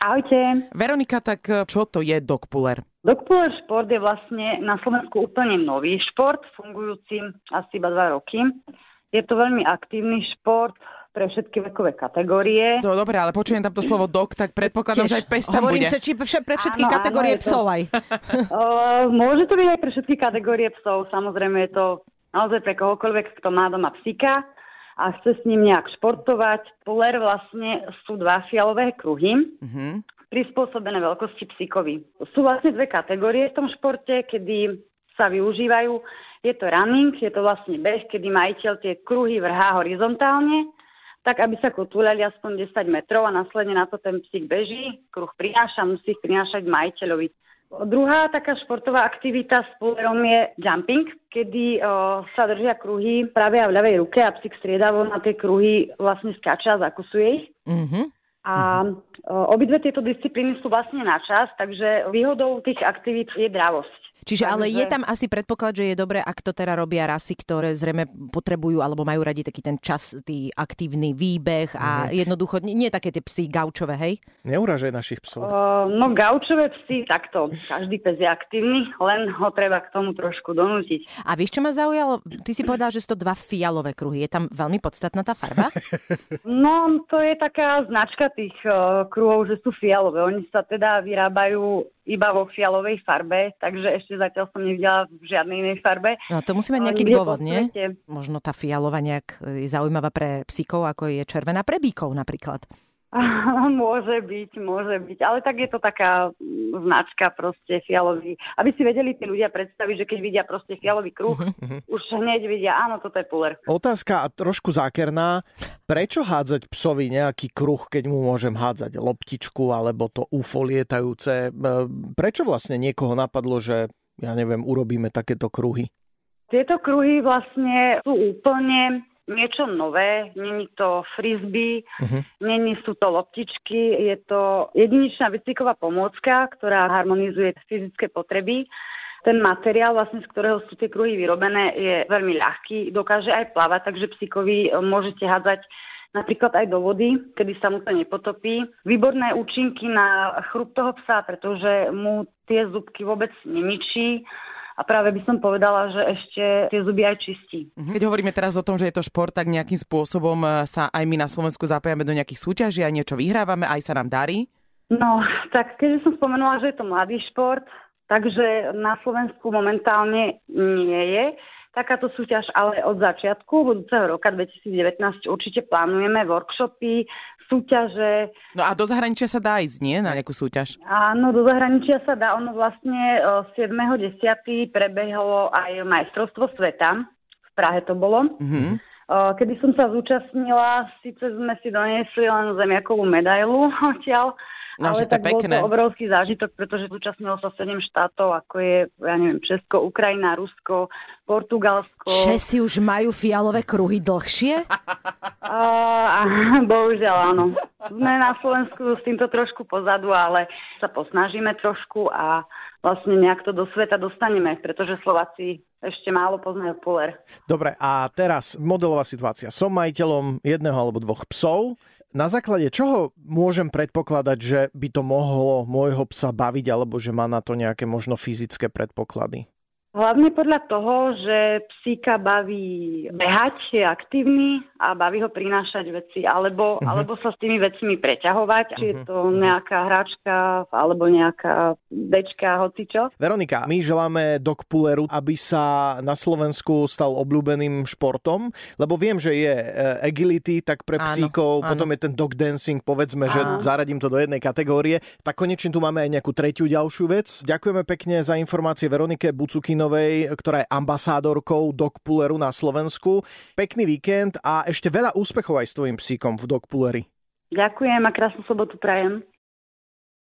Ahojte. Veronika, tak e, čo to je dogpuller? Dogpuller šport je vlastne na Slovensku úplne nový šport, fungujúci asi iba dva roky. Je to veľmi aktívny šport, pre všetky vekové kategórie. To dobre, ale počujem tam to slovo dog, tak predpokladám, Tiež, že aj pes tam hovorím bude. sa, či pre všetky áno, kategórie áno, psov aj. uh, môže to byť aj pre všetky kategórie psov. Samozrejme je to naozaj pre kohokoľvek, kto má doma psíka a chce s ním nejak športovať. Puller vlastne sú dva fialové kruhy. Uh-huh prispôsobené veľkosti psíkovi. Sú vlastne dve kategórie v tom športe, kedy sa využívajú. Je to running, je to vlastne beh, kedy majiteľ tie kruhy vrhá horizontálne tak aby sa kotúľali aspoň 10 metrov a následne na to ten psík beží, kruh prináša, musí ich prinášať majiteľovi. Druhá taká športová aktivita s pulverom je jumping, kedy o, sa držia kruhy práve a v ľavej ruke a psík striedavo na tie kruhy vlastne skáča a zakusuje ich. Mm-hmm. A o, obidve tieto disciplíny sú vlastne na čas, takže výhodou tých aktivít je dravosť. Čiže ale je tam asi predpoklad, že je dobré, ak to teda robia rasy, ktoré zrejme potrebujú alebo majú radi taký ten čas, tý aktívny výbeh a jednoducho nie, nie také tie psy gaučové, hej? Neuražaj našich psov. Uh, no gaučové psy, takto. Každý pes je aktívny, len ho treba k tomu trošku donútiť. A vieš, čo ma zaujalo? Ty si povedal, že sú to dva fialové kruhy. Je tam veľmi podstatná tá farba? no, to je taká značka tých uh, kruhov, že sú fialové. Oni sa teda vyrábajú iba vo fialovej farbe, takže ešte zatiaľ som nevidela v žiadnej inej farbe. No to musí mať nejaký dôvod, nie? Možno tá fialová nejak je zaujímavá pre psíkov, ako je červená pre bíkov napríklad. môže byť, môže byť. Ale tak je to taká mm, značka proste fialový. Aby si vedeli tí ľudia predstaviť, že keď vidia proste fialový kruh, uh-huh. už hneď vidia, áno, toto je puller. Otázka trošku zákerná. Prečo hádzať psovi nejaký kruh, keď mu môžem hádzať loptičku alebo to UFO lietajúce? E, prečo vlastne niekoho napadlo, že ja neviem, urobíme takéto kruhy? Tieto kruhy vlastne sú úplne niečo nové, není to frisbee, uh-huh. není sú to loptičky, je to jedinečná bicyklová pomôcka, ktorá harmonizuje fyzické potreby. Ten materiál, vlastne, z ktorého sú tie kruhy vyrobené, je veľmi ľahký, dokáže aj plávať, takže psíkovi môžete hádzať napríklad aj do vody, kedy sa mu to nepotopí. Výborné účinky na chrup toho psa, pretože mu tie zubky vôbec neničí a práve by som povedala, že ešte tie zuby aj čistí. Mhm. Keď hovoríme teraz o tom, že je to šport, tak nejakým spôsobom e, sa aj my na Slovensku zapájame do nejakých súťaží a niečo vyhrávame, aj sa nám darí? No, tak keďže som spomenula, že je to mladý šport, takže na Slovensku momentálne nie je takáto súťaž, ale od začiatku budúceho roka 2019 určite plánujeme workshopy, súťaže. No a do zahraničia sa dá ísť, nie? Na nejakú súťaž? Áno, do zahraničia sa dá. Ono vlastne 7.10. prebehlo aj majstrovstvo sveta. V Prahe to bolo. Mm-hmm. Kedy som sa zúčastnila, síce sme si doniesli len zemiakovú medailu odtiaľ, No, ale tak pekné. bol to obrovský zážitok, pretože zúčastnilo sa 7 štátov, ako je, ja neviem, Česko, Ukrajina, Rusko, Portugalsko. Česi už majú fialové kruhy dlhšie? Bohužiaľ áno. Sme na Slovensku s týmto trošku pozadu, ale sa posnažíme trošku a vlastne nejak to do sveta dostaneme, pretože Slováci ešte málo poznajú puller. Dobre, a teraz modelová situácia. Som majiteľom jedného alebo dvoch psov na základe čoho môžem predpokladať, že by to mohlo môjho psa baviť, alebo že má na to nejaké možno fyzické predpoklady? Hlavne podľa toho, že psíka baví behať, je aktívny a baví ho prinášať veci, alebo, uh-huh. alebo sa s tými vecmi preťahovať, uh-huh. či je mhm. to nejaká hráčka, alebo nejaká dečka, hocičo. Veronika, my želáme Dog Pulleru, aby sa na Slovensku stal obľúbeným športom, lebo viem, že je e, agility, tak pre psíkov, áno, áno. potom je ten dog dancing, povedzme, áno. že zaradím to do jednej kategórie. Tak konečne tu máme aj nejakú tretiu ďalšiu vec. Ďakujeme pekne za informácie Veronike Bucukin Martinovej, ktorá je ambasádorkou Dogpulleru na Slovensku. Pekný víkend a ešte veľa úspechov aj s tvojim psíkom v Dogpulleri. Ďakujem a krásnu sobotu prajem.